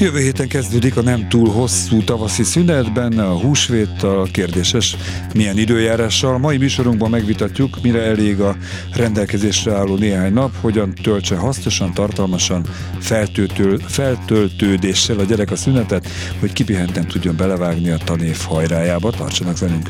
Jövő héten kezdődik a nem túl hosszú tavaszi szünet, benne a húsvéttal, kérdéses milyen időjárással. Mai műsorunkban megvitatjuk, mire elég a rendelkezésre álló néhány nap, hogyan töltse hasznosan, tartalmasan, feltöltő, feltöltődéssel a gyerek a szünetet, hogy kipihenten tudjon belevágni a tanév hajrájába. Tartsanak velünk!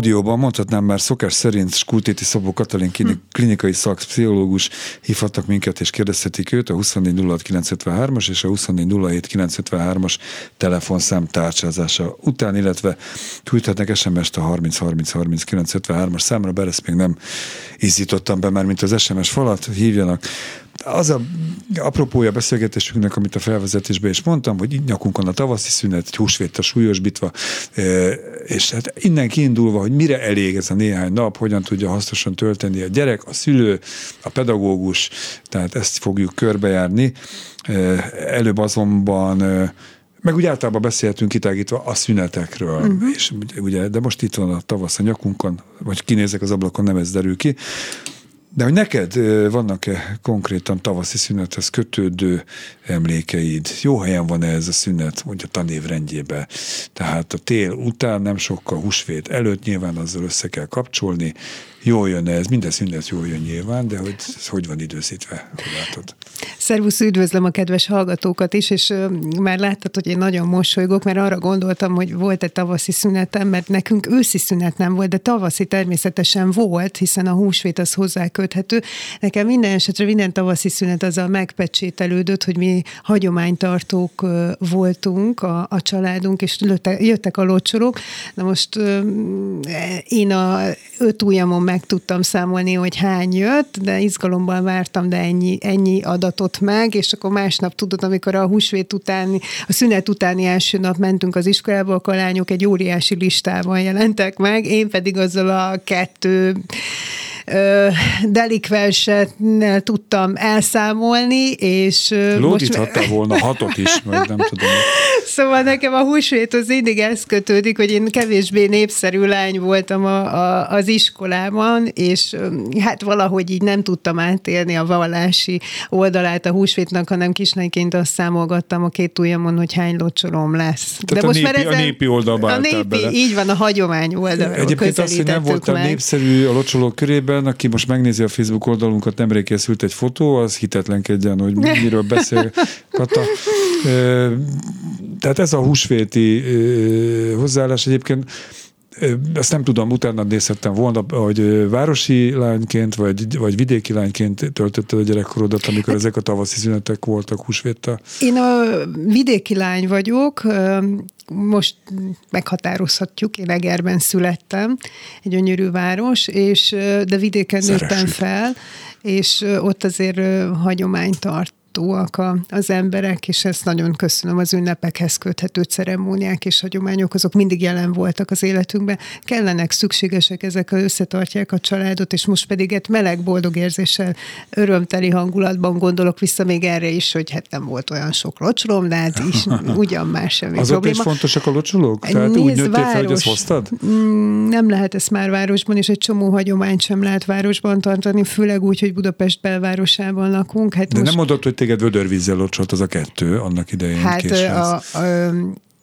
Stúdióban mondhatnám már szokás szerint Skultéti Szabó Katalin hm. klinikai szakpszichológus hívhattak minket és kérdezhetik őt a 2406953-as és a 2407953-as telefonszám tárcsázása után, illetve küldhetnek SMS-t a 30303953-as számra, bár ezt még nem ízítottam be, már mint az SMS falat, hívjanak az a apropója beszélgetésünknek, amit a felvezetésben is mondtam, hogy így nyakunkon a tavaszi szünet, egy húsvéttel súlyosbítva, és hát innen kiindulva, hogy mire elég ez a néhány nap, hogyan tudja hasznosan tölteni a gyerek, a szülő, a pedagógus, tehát ezt fogjuk körbejárni. Előbb azonban meg úgy általában beszélhetünk kitágítva a szünetekről, uh-huh. és ugye, de most itt van a tavasz a nyakunkon, vagy kinézek az ablakon, nem ez derül ki. De hogy neked vannak-e konkrétan tavaszi szünethez kötődő emlékeid? Jó helyen van ez a szünet, mondja tanév rendjébe. Tehát a tél után, nem sokkal húsvét előtt nyilván azzal össze kell kapcsolni, jól jön ez, minden szünet jól jön nyilván, de hogy hogy van időzítve, hogy látod? Szervusz, üdvözlöm a kedves hallgatókat is, és már láttad, hogy én nagyon mosolygok, mert arra gondoltam, hogy volt egy tavaszi szünetem, mert nekünk őszi szünet nem volt, de tavaszi természetesen volt, hiszen a húsvét az hozzá köthető. Nekem minden esetre minden tavaszi szünet azzal megpecsételődött, hogy mi hagyománytartók voltunk, a, a családunk, és jöttek a locsorok. Na most én a öt ujjamon meg tudtam számolni, hogy hány jött, de izgalomban vártam, de ennyi, ennyi adatot meg, és akkor másnap tudod, amikor a húsvét utáni, a szünet utáni első nap mentünk az iskolába, akkor a lányok egy óriási listával jelentek meg, én pedig azzal a kettő delikvenset tudtam elszámolni, és Lódíthatta most... volna hatot is, vagy nem tudom. Szóval nekem a húsvéthoz mindig ez kötődik, hogy én kevésbé népszerű lány voltam a, a, az iskolában, és hát valahogy így nem tudtam átélni a vallási oldalát a húsvétnak, hanem kislányként azt számolgattam a két ujjamon, hogy hány locsolom lesz. Tehát De most népi, már ezen, a népi oldalba a népi, bele. Így van, a hagyomány oldalra Egyébként azt, hogy nem voltam meg. népszerű a locsolók körében, aki most megnézi a Facebook oldalunkat, nemrég készült egy fotó, az hitetlenkedjen, hogy miről beszél Kata. Tehát ez a húsvéti hozzáállás egyébként ezt nem tudom, utána nézhettem volna, hogy városi lányként, vagy, vagy vidéki lányként töltötted a gyerekkorodat, amikor ezek a tavaszi szünetek voltak húsvéttel? Én a vidéki lány vagyok, most meghatározhatjuk, én Egerben születtem, egy gyönyörű város, és, de vidéken nőttem fel, és ott azért hagyomány tart hallgatóak a, az emberek, és ezt nagyon köszönöm az ünnepekhez köthető ceremóniák és hagyományok, azok mindig jelen voltak az életünkben. Kellenek, szükségesek, ezek összetartják a családot, és most pedig egy meleg, boldog érzéssel, örömteli hangulatban gondolok vissza még erre is, hogy hát nem volt olyan sok locsolom, de hát is ugyan más semmi Azok probléma. is fontosak a locsolók? Tehát Nézd, úgy nőttél fel, hogy ezt hoztad? Mm, nem lehet ezt már városban, és egy csomó hagyományt sem lehet városban tartani, főleg úgy, hogy Budapest belvárosában lakunk. Hát de most... nem mondod, hogy téged vödörvízzel locsolt az a kettő annak idején Hát a, a,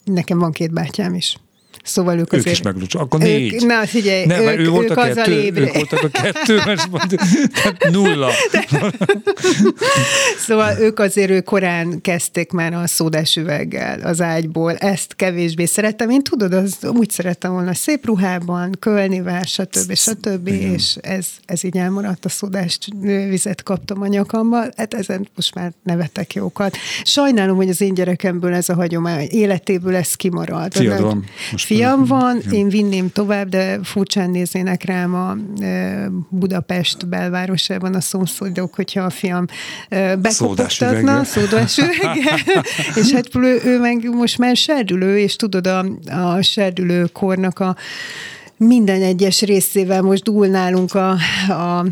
nekem van két bátyám is. Szóval ők, ők azért... is meglucsol. Akkor négy. Ők, na, figyelj, ne, ők, ő volt ők a kettő, lébre. ők voltak a kettő, most tehát nulla. szóval ők azért ők korán kezdték már a szódás üveggel az ágyból. Ezt kevésbé szerettem. Én tudod, az úgy szerettem volna szép ruhában, kölnivel, stb. stb. Igen. És ez, ez így elmaradt, a szódás vizet kaptam a nyakamba. Hát ezen most már nevettek jókat. Sajnálom, hogy az én gyerekemből ez a hagyomány, életéből ez kimaradt. Fiad van. Most fiam van, én vinném tovább, de furcsán néznének rám a Budapest belvárosában a szomszédok, hogyha a fiam bekopogtatna, szódás és hát ő, ő meg most már serdülő, és tudod, a, a serdülő kornak a minden egyes részével most dúl nálunk a, a,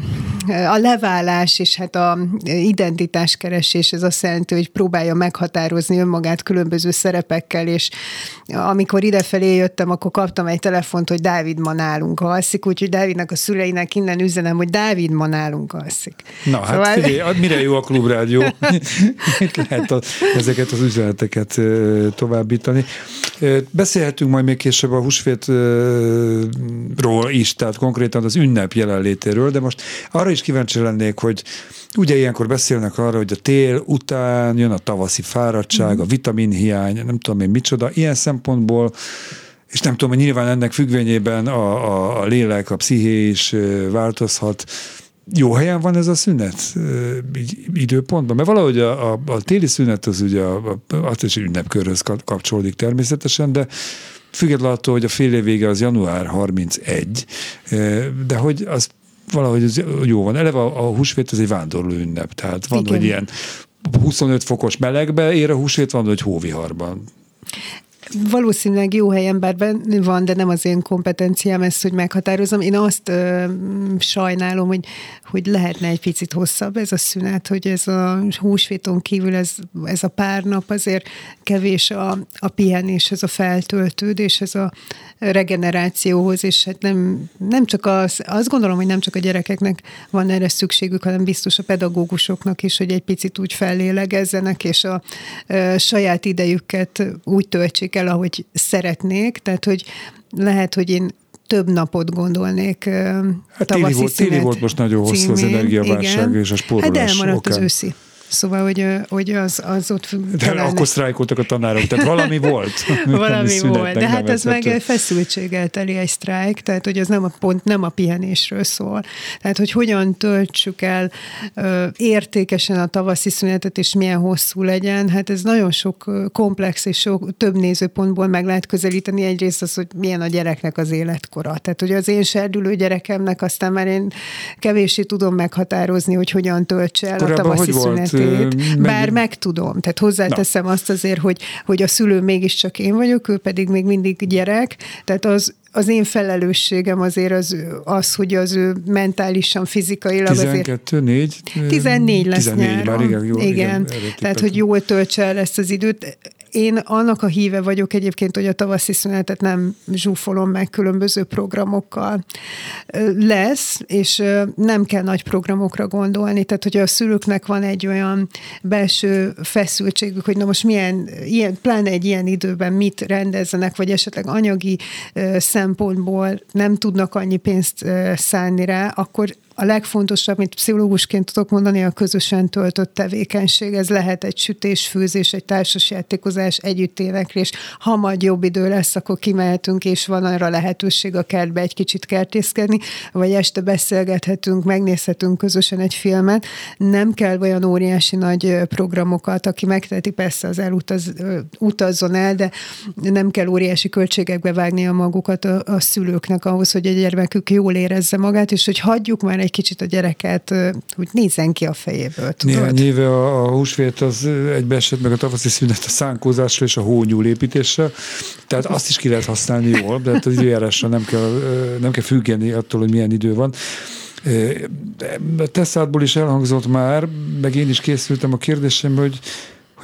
a leválás és hát a identitáskeresés, ez azt jelenti, hogy próbálja meghatározni önmagát különböző szerepekkel, és amikor idefelé jöttem, akkor kaptam egy telefont, hogy Dávid ma nálunk alszik, úgyhogy Dávidnak a szüleinek innen üzenem, hogy Dávid ma nálunk alszik. Na hát szóval... figyelj, mire jó a klubrádió? Itt lehet a, ezeket az üzeneteket továbbítani. Beszélhetünk majd még később a húsvét ról is, tehát konkrétan az ünnep jelenlétéről, de most arra is kíváncsi lennék, hogy ugye ilyenkor beszélnek arra, hogy a tél után jön a tavaszi fáradtság, a vitaminhiány, nem tudom én micsoda, ilyen szempontból és nem tudom, hogy nyilván ennek függvényében a, a, a lélek, a psziché is változhat. Jó helyen van ez a szünet így, időpontban? Mert valahogy a, a, a téli szünet az ugye a, a, az is ünnepkörhöz kapcsolódik természetesen, de függetlenül attól, hogy a fél év vége az január 31, eh, de hogy az valahogy az jó van. Eleve a, a húsvét az egy vándorló ünnep, tehát van, Igen. hogy ilyen 25 fokos melegbe ér a húsvét, van, hogy hóviharban. Valószínűleg jó helyen bár van, de nem az én kompetenciám ezt, hogy meghatározom. Én azt ö, sajnálom, hogy, hogy lehetne egy picit hosszabb ez a szünet, hogy ez a húsvéton kívül ez, ez a pár nap azért kevés a, a pihenés, ez a feltöltődés, ez a regenerációhoz, és hát nem, nem csak az, azt gondolom, hogy nem csak a gyerekeknek van erre szükségük, hanem biztos a pedagógusoknak is, hogy egy picit úgy fellélegezzenek, és a, a saját idejüket úgy töltsék el, ahogy szeretnék, tehát hogy lehet, hogy én több napot gondolnék hát téli volt, téli volt most nagyon hosszú az energiaválság igen. és a spórolás Hát elmaradt okán. az őszi. Szóval, hogy, hogy az, az ott... De talán... akkor sztrájkoltak a tanárok, tehát valami volt. valami volt, de hát ez meg feszültséggel teli egy sztrájk, tehát hogy az nem a pont nem a pihenésről szól. Tehát, hogy hogyan töltsük el ö, értékesen a tavaszi szünetet, és milyen hosszú legyen, hát ez nagyon sok komplex és sok, több nézőpontból meg lehet közelíteni. Egyrészt az, hogy milyen a gyereknek az életkora. Tehát, hogy az én serdülő gyerekemnek aztán már én kevéssé tudom meghatározni, hogy hogyan töltse el Korábban a tavaszi szünetet bár meg tudom. Tehát hozzáteszem Na. azt azért, hogy, hogy a szülő mégiscsak én vagyok, ő pedig még mindig gyerek, tehát az az én felelősségem azért az, az, hogy az ő mentálisan, fizikailag 12, azért... 4? 14 lesz 14, nyáron. már igen, jó, igen. igen tehát, hogy jól töltse el ezt az időt én annak a híve vagyok egyébként, hogy a tavaszi szünetet nem zsúfolom meg különböző programokkal. Lesz, és nem kell nagy programokra gondolni, tehát hogyha a szülőknek van egy olyan belső feszültségük, hogy na most milyen, ilyen, pláne egy ilyen időben mit rendezzenek, vagy esetleg anyagi szempontból nem tudnak annyi pénzt szállni rá, akkor a legfontosabb, amit pszichológusként tudok mondani, a közösen töltött tevékenység. Ez lehet egy sütés-főzés, egy társasjátékozás, együtténeklés. Ha majd jobb idő lesz, akkor kimehetünk, és van arra lehetőség a kertbe egy kicsit kertészkedni, vagy este beszélgethetünk, megnézhetünk közösen egy filmet. Nem kell olyan óriási nagy programokat, aki megteheti, persze az elutaz, utazzon el, de nem kell óriási költségekbe vágni a magukat a, a szülőknek ahhoz, hogy a gyermekük jól érezze magát, és hogy hagyjuk már egy kicsit a gyereket, hogy nézzen ki a fejéből. Tudod? Néhány éve a, a húsvét az egybeesett meg a tavaszi szünet a szánkózásra és a hónyúl építésre, tehát azt is ki lehet használni jól, de hát az időjárásra nem kell, nem kell függeni attól, hogy milyen idő van. Tesszádból is elhangzott már, meg én is készültem a kérdésem, hogy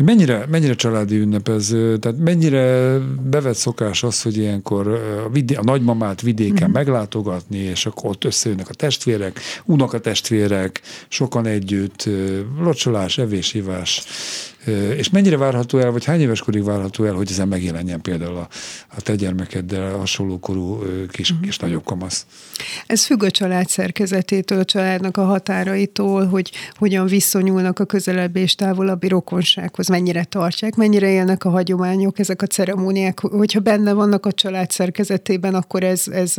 hogy mennyire, mennyire családi ünnep ez, tehát mennyire bevett szokás az, hogy ilyenkor a, vidé, a nagymamát vidéken uh-huh. meglátogatni, és akkor ott összejönnek a testvérek, unokatestvérek, sokan együtt, locsolás, evés, ivás, és mennyire várható el, vagy hány éves korig várható el, hogy ezen megjelenjen például a, a te gyermekeddel a hasonló korú kis, uh-huh. kis nagyobb kamasz? Ez függ a család szerkezetétől, a családnak a határaitól, hogy hogyan viszonyulnak a közelebbi és távolabbi rokonsághoz, mennyire tartják, mennyire élnek a hagyományok, ezek a ceremóniák, hogyha benne vannak a család szerkezetében, akkor ez, ez,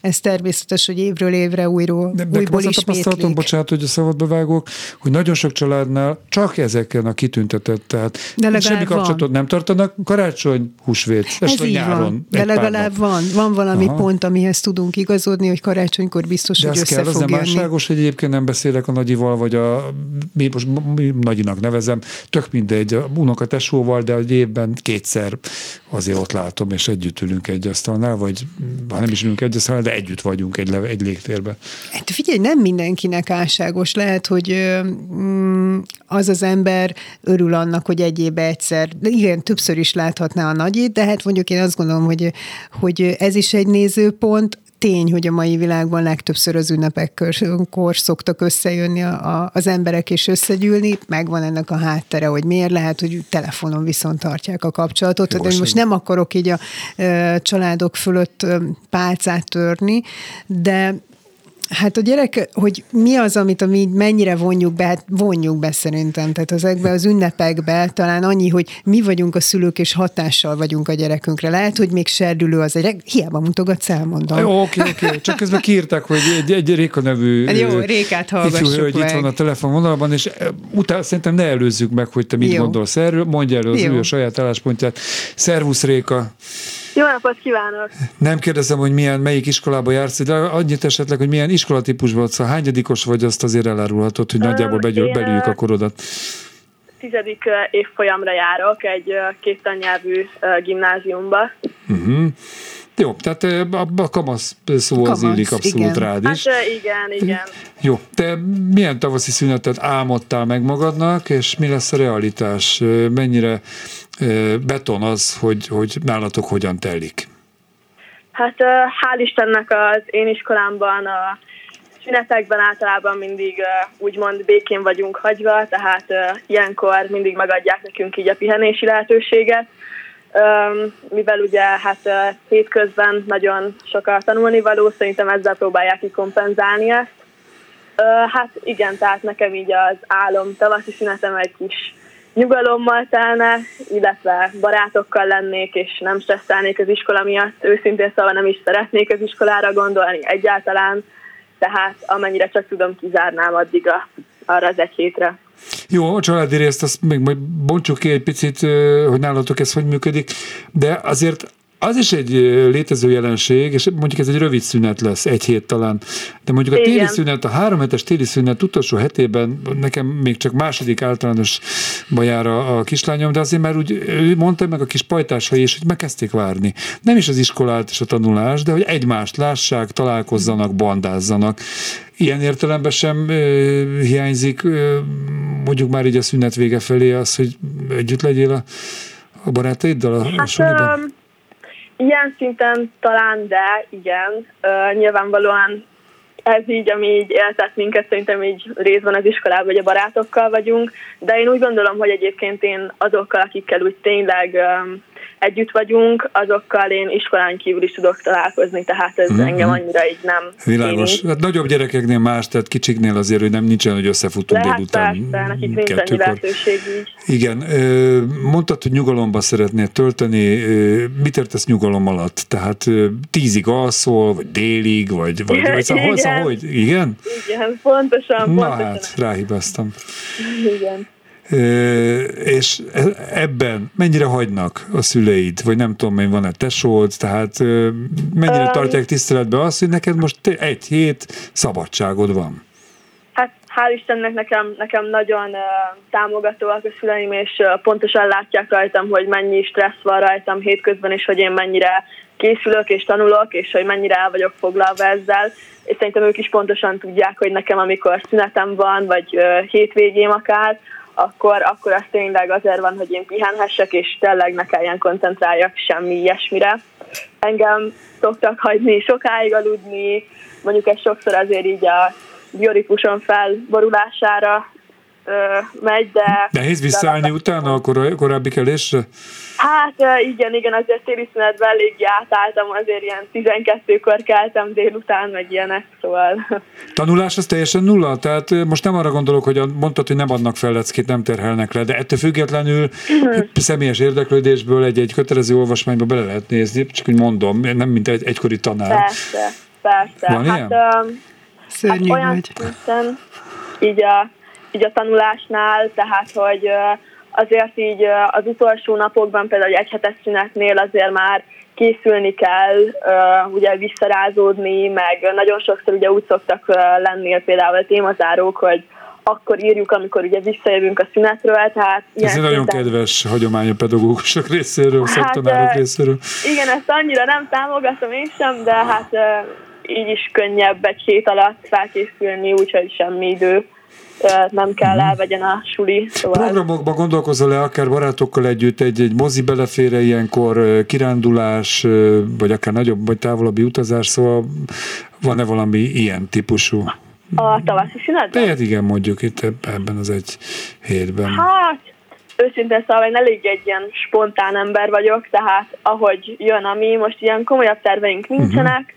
ez természetes, hogy évről évre újról, De újból is tapasztalatom, bocsánat, hogy a szabadba vágok, hogy nagyon sok családnál csak ezeken a kitüntetett, tehát De semmi kapcsolatot van. nem tartanak, karácsony, húsvét, ez így nyáron. Van. De legalább van, van valami Aha. pont, amihez tudunk igazodni, hogy karácsonykor biztos, De hogy össze kell, fog az nem álságos, hogy egyébként nem beszélek a nagyival, vagy a, mi most mi nagyinak nevezem, tök mindegy, a unokatesóval, de egy évben kétszer azért ott látom, és együtt ülünk egy asztalnál, vagy ha nem is ülünk egy asztalnál, de együtt vagyunk egy, egy légtérben. Hát figyelj, nem mindenkinek álságos. Lehet, hogy mm, az az ember örül annak, hogy egy évben egyszer, de igen, többször is láthatná a nagyit, de hát mondjuk én azt gondolom, hogy, hogy ez is egy nézőpont, tény, hogy a mai világban legtöbbször az ünnepekkor szoktak összejönni a, a, az emberek és összegyűlni, megvan ennek a háttere, hogy miért lehet, hogy telefonon viszont tartják a kapcsolatot, Jó, de most nem akarok így a e, családok fölött pálcát törni, de Hát a gyerek, hogy mi az, amit ami mennyire vonjuk be, hát vonjuk be szerintem. Tehát ezekbe az ünnepekbe talán annyi, hogy mi vagyunk a szülők, és hatással vagyunk a gyerekünkre. Lehet, hogy még serdülő az egy, hiába mutogatsz, elmondom. Jó, oké, oké. Csak közben kiírták, hogy egy, egy Réka nevű hát jó, Rékát hallgassuk ifjú, hogy itt van a telefonvonalban, és utána szerintem ne előzzük meg, hogy te mit jó. gondolsz erről. Mondja elő az ő a saját álláspontját. Szervusz Réka! Jó napot kívánok! Nem kérdezem, hogy milyen, melyik iskolába jársz, de annyit esetleg, hogy milyen iskolatípusban vagy, szóval hányadikos vagy, azt azért elárulhatod, hogy nagyjából begyül, belüljük a korodat. Tizedik évfolyamra járok egy két tannyelvű gimnáziumba. Uh-huh. Jó, tehát a, a kamasz szó kamasz, az illik abszolút igen. rád is. Hát igen, igen. Jó, te milyen tavaszi szünetet álmodtál meg magadnak, és mi lesz a realitás? Mennyire beton az, hogy, hogy nálatok hogyan telik? Hát hál' Istennek az én iskolámban a szünetekben általában mindig úgymond békén vagyunk hagyva, tehát ilyenkor mindig megadják nekünk így a pihenési lehetőséget, mivel ugye hát hétközben nagyon sok a tanulnivaló, szerintem ezzel próbálják ki kompenzálni ezt. Hát igen, tehát nekem így az álom tavaszi szünetem egy kis nyugalommal telne, illetve barátokkal lennék, és nem stresszelnék az iskola miatt. Őszintén szóval nem is szeretnék az iskolára gondolni egyáltalán, tehát amennyire csak tudom, kizárnám addig a, arra az egy hétre. Jó, a családi részt azt még majd bontsuk ki egy picit, hogy nálatok ez hogy működik, de azért az is egy létező jelenség, és mondjuk ez egy rövid szünet lesz, egy hét talán, de mondjuk a téli Igen. szünet, a három hetes téli szünet utolsó hetében nekem még csak második általános bajára a kislányom, de azért már úgy ő mondta meg a kis pajtásai is, hogy megkezdték várni. Nem is az iskolát és a tanulás, de hogy egymást lássák, találkozzanak, bandázzanak. Ilyen értelemben sem ö, hiányzik ö, mondjuk már így a szünet vége felé az, hogy együtt legyél a, a barátaiddal a, hát, a Ilyen szinten talán, de igen. Uh, nyilvánvalóan ez így, ami így éltet minket, szerintem így részben az iskolában vagy a barátokkal vagyunk, de én úgy gondolom, hogy egyébként én azokkal, akikkel úgy tényleg um, együtt vagyunk, azokkal én iskolán kívül is tudok találkozni, tehát ez mm-hmm. engem annyira így nem. Világos. Hát nagyobb gyerekeknél más, tehát kicsiknél azért, hogy nem nincsen, hogy összefutunk Lehet, délután. Persze, nekik nincs annyi lehetőség így. Igen. Mondtad, hogy nyugalomba szeretnél tölteni. Mit értesz nyugalom alatt? Tehát tízig alszol, vagy délig, vagy, vagy, vagy szóval, Igen. Szóval, hogy igen? Igen, pontosan. Na pontosan. hát, ráhibáztam. Igen és ebben mennyire hagynak a szüleid, vagy nem tudom én, van-e tesód, tehát mennyire um, tartják tiszteletbe azt, hogy neked most egy hét szabadságod van? Hát hál' Istennek nekem, nekem nagyon uh, támogatóak a szüleim, és uh, pontosan látják rajtam, hogy mennyi stressz van rajtam hétközben, és hogy én mennyire készülök és tanulok, és hogy mennyire el vagyok foglalva ezzel, és szerintem ők is pontosan tudják, hogy nekem amikor szünetem van, vagy uh, hétvégém akár, akkor, akkor az tényleg azért van, hogy én pihenhessek, és tényleg ne kelljen koncentráljak semmi ilyesmire. Engem szoktak hagyni sokáig aludni, mondjuk ez sokszor azért így a bioripuson felborulására megy, de... Nehéz visszaállni utána a kor- korábbi kelésre? Hát igen, igen, azért téli szünetben eléggé átálltam, azért ilyen 12-kor keltem délután, meg ilyenek, szóval... Tanulás az teljesen nulla? Tehát most nem arra gondolok, hogy mondtad, hogy nem adnak fel leckét, nem terhelnek le, de ettől függetlenül uh-huh. személyes érdeklődésből egy-egy kötelező olvasmányba bele lehet nézni, csak úgy mondom, nem mint egy egykori tanár. Persze, persze. Van hát, ilyen? Szörnyű hát olyan vagy. szinten, így a, így a tanulásnál, tehát, hogy azért így az utolsó napokban, például egy hetes szünetnél azért már készülni kell, ugye visszarázódni, meg nagyon sokszor ugye úgy szoktak lenni például a témazárók, hogy akkor írjuk, amikor ugye visszajövünk a szünetről, tehát... Ez egy nagyon kedves hagyomány a pedagógusok részéről, hát, szaktanárok részéről. Igen, ezt annyira nem támogatom én sem, de hát így is könnyebb egy hét alatt felkészülni, úgyhogy semmi idő nem kell mhm. elvegyen a suli. Szóval Programokban gondolkozol le akár barátokkal együtt, egy, egy mozi belefére ilyenkor, kirándulás, vagy akár nagyobb vagy távolabbi utazás, szóval van-e valami ilyen típusú? A tavaszi szünetben? Tehát igen, mondjuk itt ebben az egy hétben. Hát, őszintén szóval én elég egy ilyen spontán ember vagyok, tehát ahogy jön, ami most ilyen komolyabb terveink nincsenek, uh-huh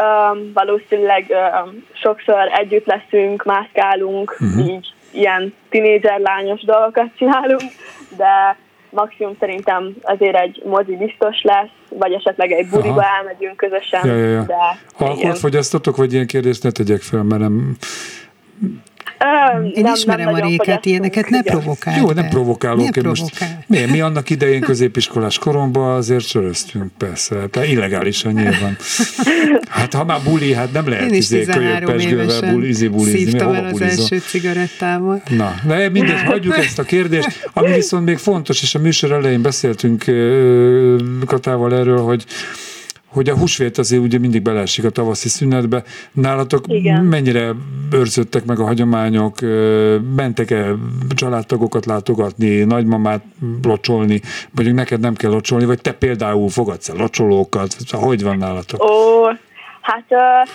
Um, valószínűleg um, sokszor együtt leszünk, mászkálunk, uh-huh. így ilyen tinédzser lányos dolgokat csinálunk, de maximum szerintem azért egy mozi biztos lesz, vagy esetleg egy buliba Aha. elmegyünk közösen. Ja, ja, ja. De, Alkoholt fogyasztotok, vagy ilyen kérdést ne tegyek fel, mert nem én nem, ismerem nem a réket, ilyeneket ne provokálj. Jó, nem provokálok. Ne most, mi, mi annak idején középiskolás koromban azért söröztünk, persze. Tehát illegálisan nyilván. Hát ha már buli, hát nem lehet izé kölyökpesgővel buli, izé bulizni. Szívtam el az első cigarettámat. Na, de mindegy, hagyjuk ezt a kérdést. Ami viszont még fontos, és a műsor elején beszéltünk Katával erről, hogy hogy a húsvét azért ugye mindig beleesik a tavaszi szünetbe. Nálatok Igen. mennyire őrződtek meg a hagyományok? Mentek-e családtagokat látogatni, nagymamát locsolni, mondjuk neked nem kell locsolni, vagy te például fogadsz el locsolókat? Szóval hogy van nálatok? Ó, hát uh,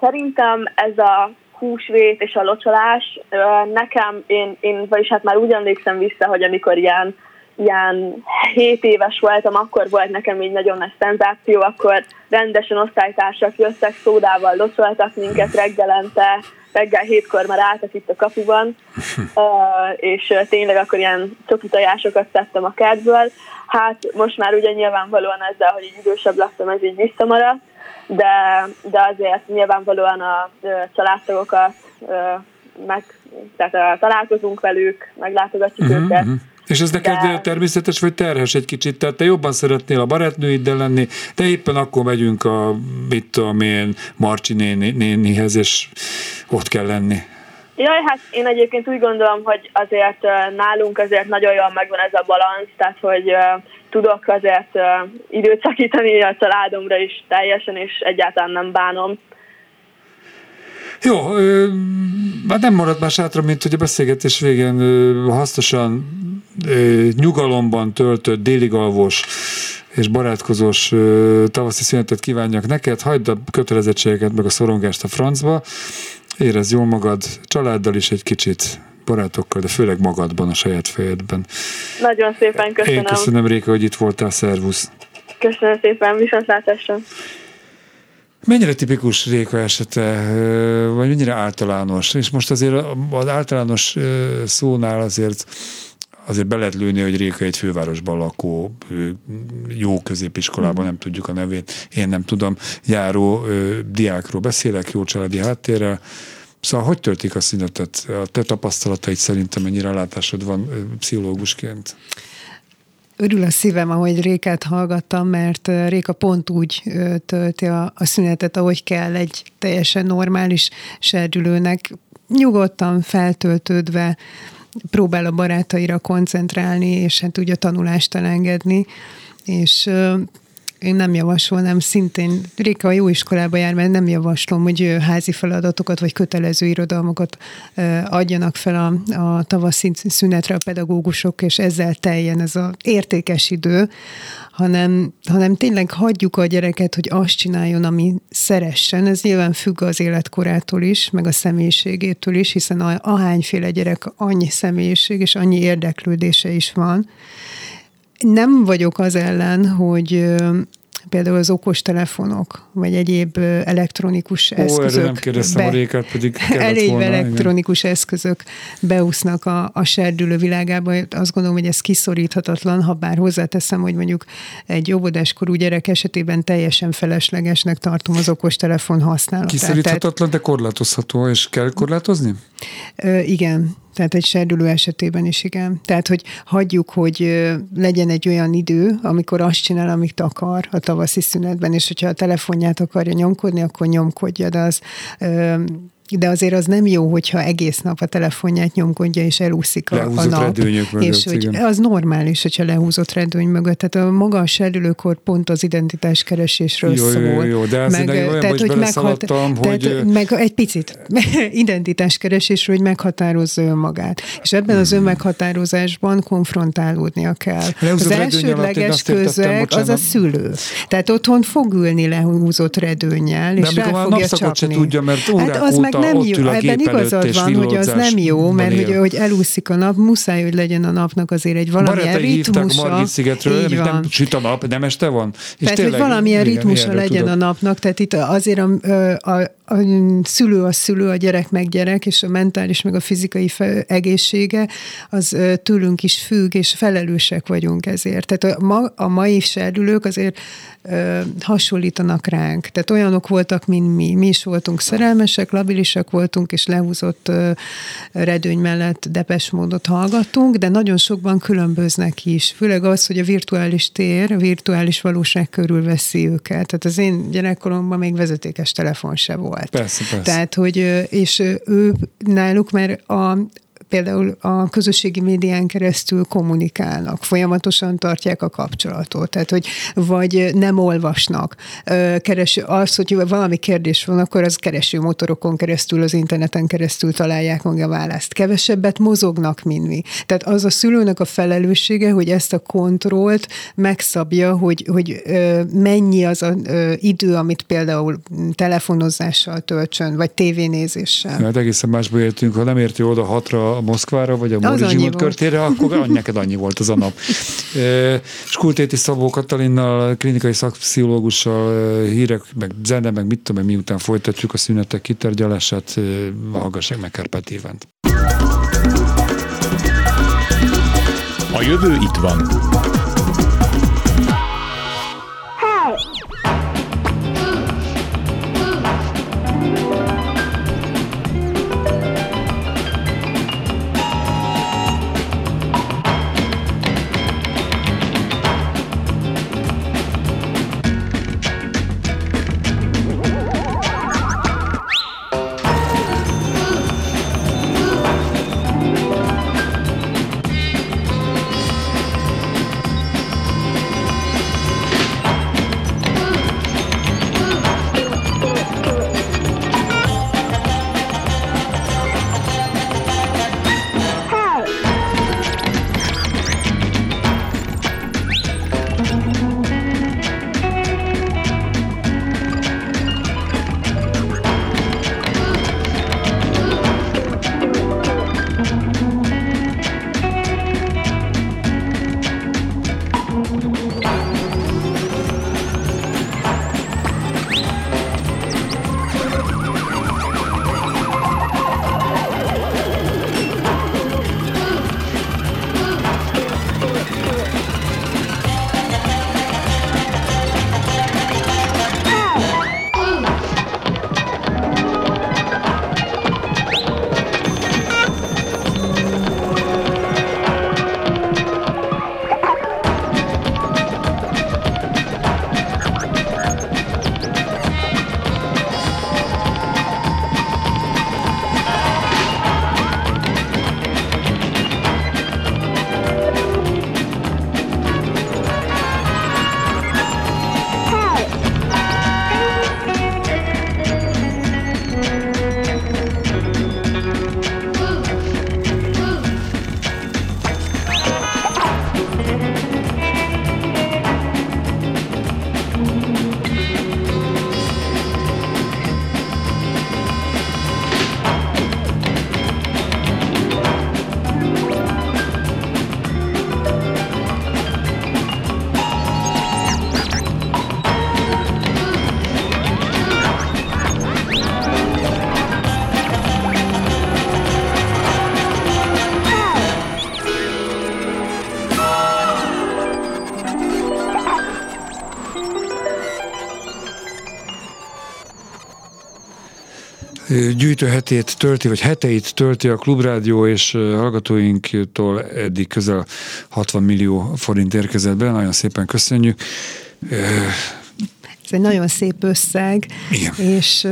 szerintem ez a húsvét és a locsolás, uh, nekem, én, én, vagyis hát már úgy emlékszem vissza, hogy amikor ilyen ilyen 7 éves voltam, akkor volt nekem így nagyon nagy szenzáció, akkor rendesen osztálytársak jöttek, szódával locsoltak minket reggelente, reggel hétkor már álltak itt a kapuban, és tényleg akkor ilyen csoki tojásokat tettem a kertből. Hát most már ugye nyilvánvalóan ezzel, hogy így idősebb lettem, ez így visszamaradt, de, de azért nyilvánvalóan a családtagokat meg, tehát találkozunk velük, meglátogatjuk uh-huh, őket, uh-huh És ez neked de... természetes vagy terhes egy kicsit? Tehát te jobban szeretnél a barátnőiddel lenni, de éppen akkor megyünk a, mit tudom én, Marcsi néni, nénihez, és ott kell lenni. Jaj, hát én egyébként úgy gondolom, hogy azért nálunk azért nagyon jól megvan ez a balansz, tehát hogy tudok azért időt szakítani a családomra is teljesen, és egyáltalán nem bánom. Jó, hát nem marad más hátra, mint hogy a beszélgetés végén hasznosan nyugalomban töltött, déligalvos és barátkozós tavaszi szünetet kívánjak neked, hagyd a kötelezettségeket meg a szorongást a francba, érezd jól magad, családdal is egy kicsit, barátokkal, de főleg magadban, a saját fejedben. Nagyon szépen köszönöm. Én köszönöm, Réka, hogy itt voltál, szervusz. Köszönöm szépen, viszontlátásra. Mennyire tipikus Réka esete, vagy mennyire általános? És most azért az általános szónál azért azért be lehet lőni, hogy Réka egy fővárosban lakó, jó középiskolában, nem tudjuk a nevét, én nem tudom, járó diákról beszélek, jó családi háttérrel, Szóval hogy töltik a szünetet? A te tapasztalataid szerintem mennyire látásod van pszichológusként? Örül a szívem, ahogy Rékát hallgattam, mert Réka pont úgy tölti a, a szünetet, ahogy kell egy teljesen normális serdülőnek, nyugodtan feltöltődve, próbál a barátaira koncentrálni, és hát úgy a tanulást elengedni, és én nem javasolnám, szintén Réka a jó iskolába jár, mert nem javaslom, hogy házi feladatokat vagy kötelező irodalmakat adjanak fel a, a tavaszi szünetre a pedagógusok, és ezzel teljen ez az értékes idő, hanem, hanem tényleg hagyjuk a gyereket, hogy azt csináljon, ami szeressen. Ez nyilván függ az életkorától is, meg a személyiségétől is, hiszen ahányféle gyerek annyi személyiség és annyi érdeklődése is van. Nem vagyok az ellen, hogy például az okostelefonok, vagy egyéb elektronikus Ó, eszközök. nem kérdeztem be, a réket, pedig Elég volna, elektronikus igen. eszközök beúsznak a, a serdülő világába. Azt gondolom, hogy ez kiszoríthatatlan, ha bár hozzáteszem, hogy mondjuk egy óvodáskorú gyerek esetében teljesen feleslegesnek tartom az okostelefon használatát. Kiszoríthatatlan, de korlátozható, és kell korlátozni? Ö, igen, tehát egy serdülő esetében is igen. Tehát, hogy hagyjuk, hogy legyen egy olyan idő, amikor azt csinál, amit akar a tavaszi szünetben, és hogyha a telefonját akarja nyomkodni, akkor nyomkodja, de az de azért az nem jó, hogyha egész nap a telefonját nyomkodja, és elúszik a, a nap. Mögött, és hogy igen. az normális, hogyha lehúzott redőny mögött. Tehát a maga a serdülőkor pont az identitáskeresésről jó, szól. Jó, jó, de meg, olyan, tehát, hogy meghat, hogy... Tehát, meg egy picit identitáskeresésről, hogy meghatározza önmagát. És ebben az hmm. önmeghatározásban konfrontálódnia kell. Lehúzott az elsődleges közeg az a szülő. Tehát otthon fog ülni lehúzott redőnnyel, és rá fogja csapni. Se tudja, mert hát az meg nem jó. Ebben igazad van, hogy az nem jó, mert hogy, hogy elúszik a nap, muszáj, hogy legyen a napnak azért egy valamilyen Barátai ritmusa. Margit szigetről, van. nem süt a nap, nem este van. És tehát, tényleg, hogy valamilyen igen, ritmusa legyen tudod. a napnak, tehát itt azért a, a, a szülő a szülő, a gyerek meg gyerek, és a mentális meg a fizikai egészsége az tőlünk is függ, és felelősek vagyunk ezért. Tehát a, ma, a mai serdülők azért ö, hasonlítanak ránk. Tehát olyanok voltak, mint mi. Mi is voltunk szerelmesek, labilisek voltunk, és lehúzott ö, redőny mellett depes módot hallgattunk, de nagyon sokban különböznek is. Főleg az, hogy a virtuális tér, a virtuális valóság körül veszi őket. Tehát az én gyerekkoromban még vezetékes telefon se volt volt. Persze, persze. Tehát, hogy, és ő náluk, mert a, például a közösségi médián keresztül kommunikálnak, folyamatosan tartják a kapcsolatot, tehát hogy vagy nem olvasnak. Kereső, az, hogy valami kérdés van, akkor az kereső motorokon keresztül, az interneten keresztül találják meg a választ. Kevesebbet mozognak, mint mi. Tehát az a szülőnek a felelőssége, hogy ezt a kontrollt megszabja, hogy, hogy mennyi az a idő, amit például telefonozással töltsön, vagy tévénézéssel. Hát egészen másból értünk, ha nem érti oda hatra Moszkvára, vagy a Móri Zsigmond körtére, akkor neked annyi volt az a nap. Skultéti Szabó Katalinnal, klinikai szakpszichológussal, hírek, meg zene, meg mit tudom, miután folytatjuk a szünetek kitárgyalását, hallgassák meg Kárpát Évánt. A jövő itt van. Gyűjtőhetét tölti, vagy heteit tölti a Klubrádió, és hallgatóinktól eddig közel 60 millió forint érkezett be. Nagyon szépen köszönjük. Ez egy nagyon szép összeg, Igen. és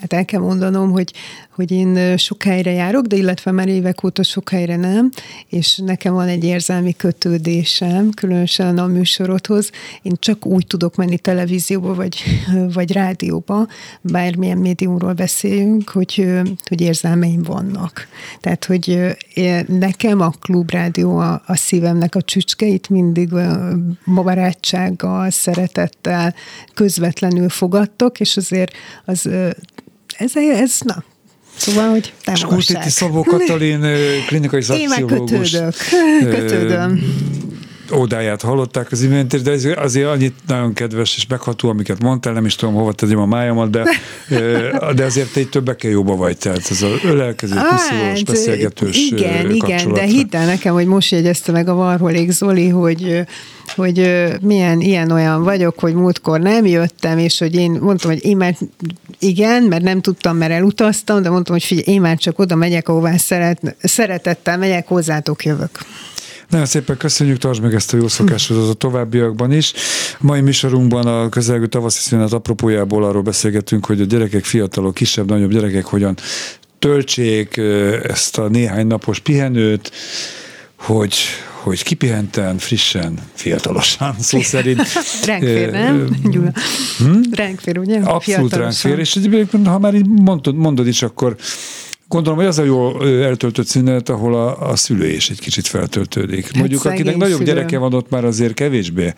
hát el kell mondanom, hogy hogy én sok helyre járok, de illetve már évek óta sok helyre nem, és nekem van egy érzelmi kötődésem, különösen a műsorodhoz. Én csak úgy tudok menni televízióba, vagy, vagy rádióba, bármilyen médiumról beszéljünk, hogy, hogy érzelmeim vannak. Tehát, hogy nekem a klubrádió a, a szívemnek a csücskeit mindig barátsággal, szeretettel, közvetlenül fogadtok, és azért az ez, ez na, Szóval, hogy támogassák. Skútiti Szabó Katalin klinikai szakpszichológus. kötődök, kötődöm ódáját hallották az imént, de ez azért annyit nagyon kedves és megható, amiket mondtál, nem is tudom, hova tegyem a májamat, de, de azért egy többekkel jóba vagy, tehát ez az ölelkező, puszilós, hát, beszélgetős Igen, igen, de hidd el nekem, hogy most jegyezte meg a Varholék Zoli, hogy hogy milyen ilyen-olyan vagyok, hogy múltkor nem jöttem, és hogy én mondtam, hogy én már igen, mert nem tudtam, mert elutaztam, de mondtam, hogy figyelj, én már csak oda megyek, ahová szeret, szeretettel megyek, hozzátok jövök. Nagyon szépen köszönjük, tartsd meg ezt a jó szokásodat a továbbiakban is. A mai műsorunkban a közelgő tavaszi szünet apropójából arról beszélgetünk, hogy a gyerekek, fiatalok, kisebb, nagyobb gyerekek hogyan töltsék ezt a néhány napos pihenőt, hogy, hogy kipihenten, frissen, fiatalosan, szó szerint. ránk fér, nem, Gyula? Hm? Ránk fér, ugye? Abszolút ránk fér, és ha már így mondod, mondod is, akkor Gondolom, hogy az a jó eltöltött szünet, ahol a, a szülő is egy kicsit feltöltődik. Hát Mondjuk, akinek nagyobb szülő. gyereke van, ott már azért kevésbé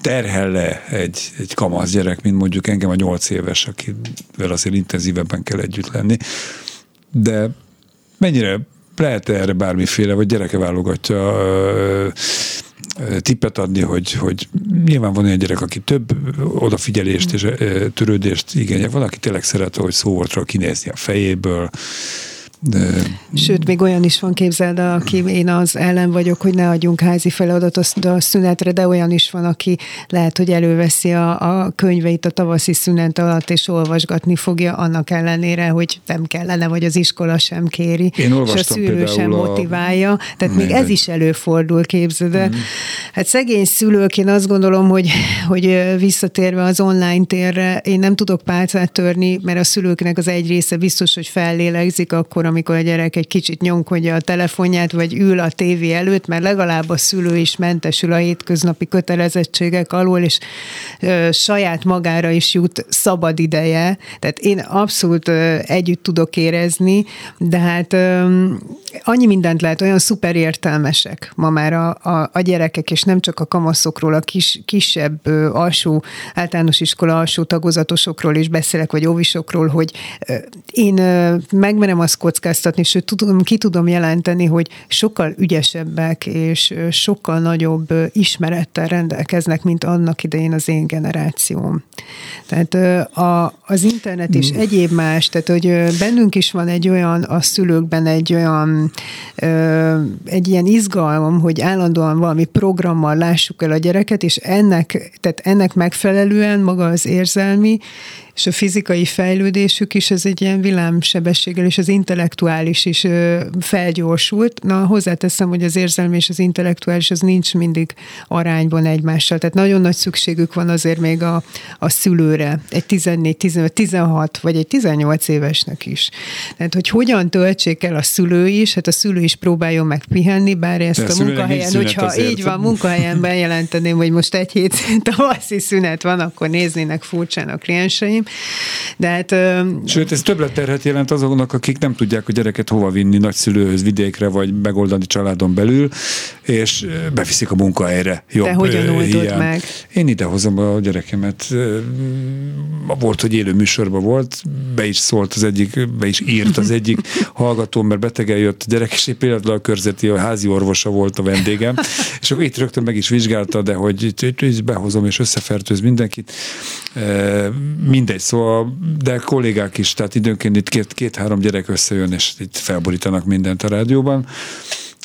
terhel le egy, egy kamasz gyerek, mint mondjuk engem a nyolc éves, akivel azért intenzívebben kell együtt lenni. De mennyire lehet erre bármiféle, vagy gyereke válogatja tippet adni, hogy, hogy nyilván van olyan gyerek, aki több odafigyelést és törődést igényel. Van, aki tényleg szeret, hogy szóvortról kinézni a fejéből, de... Sőt, még olyan is van, képzeld, aki én az ellen vagyok, hogy ne adjunk házi feladatot a szünetre, de olyan is van, aki lehet, hogy előveszi a, a könyveit a tavaszi szünet alatt, és olvasgatni fogja, annak ellenére, hogy nem kellene, vagy az iskola sem kéri, én és a szülő sem motiválja. Tehát még ez is előfordul, képzeld Mm. Hát szegény szülők, én azt gondolom, hogy, hogy visszatérve az online térre, én nem tudok pálcát törni, mert a szülőknek az egy része biztos, hogy fellélegzik akkor, amikor a gyerek egy kicsit nyomkodja a telefonját, vagy ül a tévé előtt, mert legalább a szülő is mentesül a hétköznapi kötelezettségek alól, és ö, saját magára is jut szabad ideje. Tehát én abszolút ö, együtt tudok érezni, de hát ö, annyi mindent lehet, olyan szuper értelmesek ma már a, a, a gyerekek, és nem csak a kamaszokról, a kis, kisebb ö, alsó, általános iskola alsó tagozatosokról is beszélek, vagy óvisokról, hogy ö, én ö, megmerem azt kockáztatni, sőt tudom, ki tudom jelenteni, hogy sokkal ügyesebbek és sokkal nagyobb ismerettel rendelkeznek, mint annak idején az én generációm. Tehát a, az internet és mm. egyéb más, tehát hogy bennünk is van egy olyan, a szülőkben egy olyan, egy ilyen izgalom, hogy állandóan valami programmal lássuk el a gyereket, és ennek, tehát ennek megfelelően maga az érzelmi és a fizikai fejlődésük is ez egy ilyen villámsebességgel, és az intellektuális is felgyorsult. Na, hozzáteszem, hogy az érzelmi és az intellektuális az nincs mindig arányban egymással. Tehát nagyon nagy szükségük van azért még a, a szülőre, egy 14, 15, 16 vagy egy 18 évesnek is. Tehát, hogy hogyan töltsék el a szülő is, hát a szülő is próbáljon meg pihenni, bár ezt a, a munkahelyen, hogyha azért. így van, munkahelyen bejelenteném, hogy most egy hét tavaszi szünet van, akkor néznének furcsán a klienseim, de hát... Sőt, ez többletterhet jelent azoknak, akik nem tudják a gyereket hova vinni nagyszülőhöz, vidékre, vagy megoldani családon belül, és beviszik a munkahelyre. Jobb, Te hogyan oldod meg? Én idehozom a gyerekemet. Volt, hogy élő műsorban volt, be is szólt az egyik, be is írt az egyik hallgató, mert betegen jött a gyerek, és épp a körzeti, a házi orvosa volt a vendégem, és akkor itt rögtön meg is vizsgálta, de hogy itt, itt, itt behozom és összefertőz mindenkit. Mindegy, szóval, de kollégák is, tehát időnként itt két, két-három gyerek összejön, és itt felborítanak mindent a rádióban.